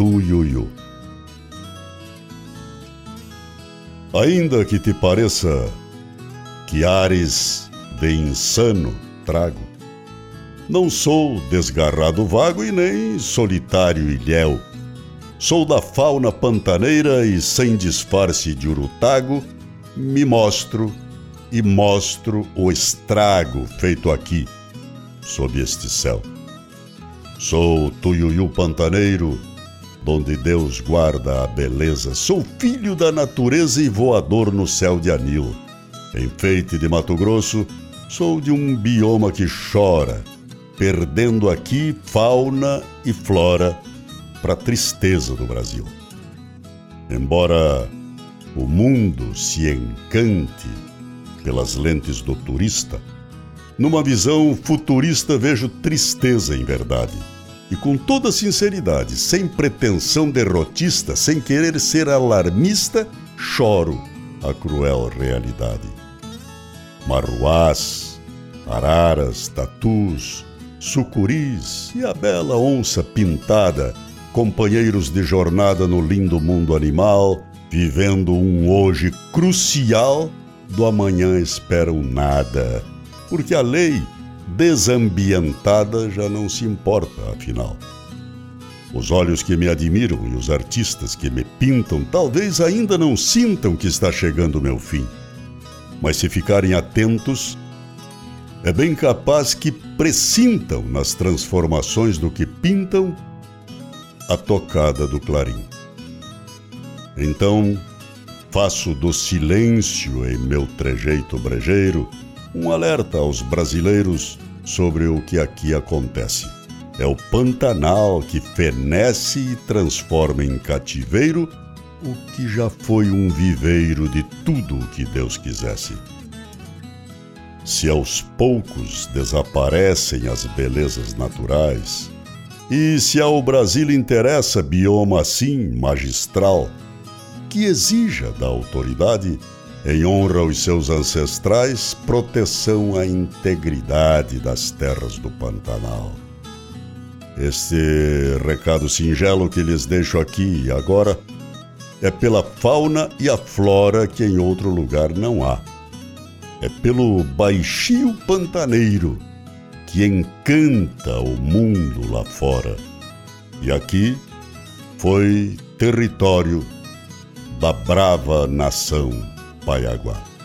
Tuiuiu. Ainda que te pareça que ares de insano trago, não sou desgarrado vago e nem solitário ilhéu. Sou da fauna pantaneira e sem disfarce de urutago, me mostro e mostro o estrago feito aqui, sob este céu. Sou tuiuiu pantaneiro, donde Deus guarda a beleza. Sou filho da natureza e voador no céu de anil. Enfeite de Mato Grosso, sou de um bioma que chora, perdendo aqui fauna e flora para tristeza do Brasil. Embora o mundo se encante pelas lentes do turista, numa visão futurista vejo tristeza em verdade. E com toda sinceridade, sem pretensão derrotista, sem querer ser alarmista, choro a cruel realidade. Marruás, araras, tatus, sucuris e a bela onça pintada, companheiros de jornada no lindo mundo animal, vivendo um hoje crucial do amanhã esperam nada, porque a lei desambientada já não se importa, afinal. Os olhos que me admiram e os artistas que me pintam talvez ainda não sintam que está chegando o meu fim. Mas se ficarem atentos, é bem capaz que pressintam nas transformações do que pintam a tocada do clarim. Então, faço do silêncio em meu trejeito brejeiro um alerta aos brasileiros sobre o que aqui acontece. É o Pantanal que fenece e transforma em cativeiro o que já foi um viveiro de tudo o que Deus quisesse. Se aos poucos desaparecem as belezas naturais, e se ao Brasil interessa bioma assim magistral, que exija da autoridade, em honra aos seus ancestrais, proteção à integridade das terras do Pantanal. Este recado singelo que lhes deixo aqui e agora é pela fauna e a flora que em outro lugar não há. É pelo baixio pantaneiro que encanta o mundo lá fora. E aqui foi território da brava nação Paiaguá.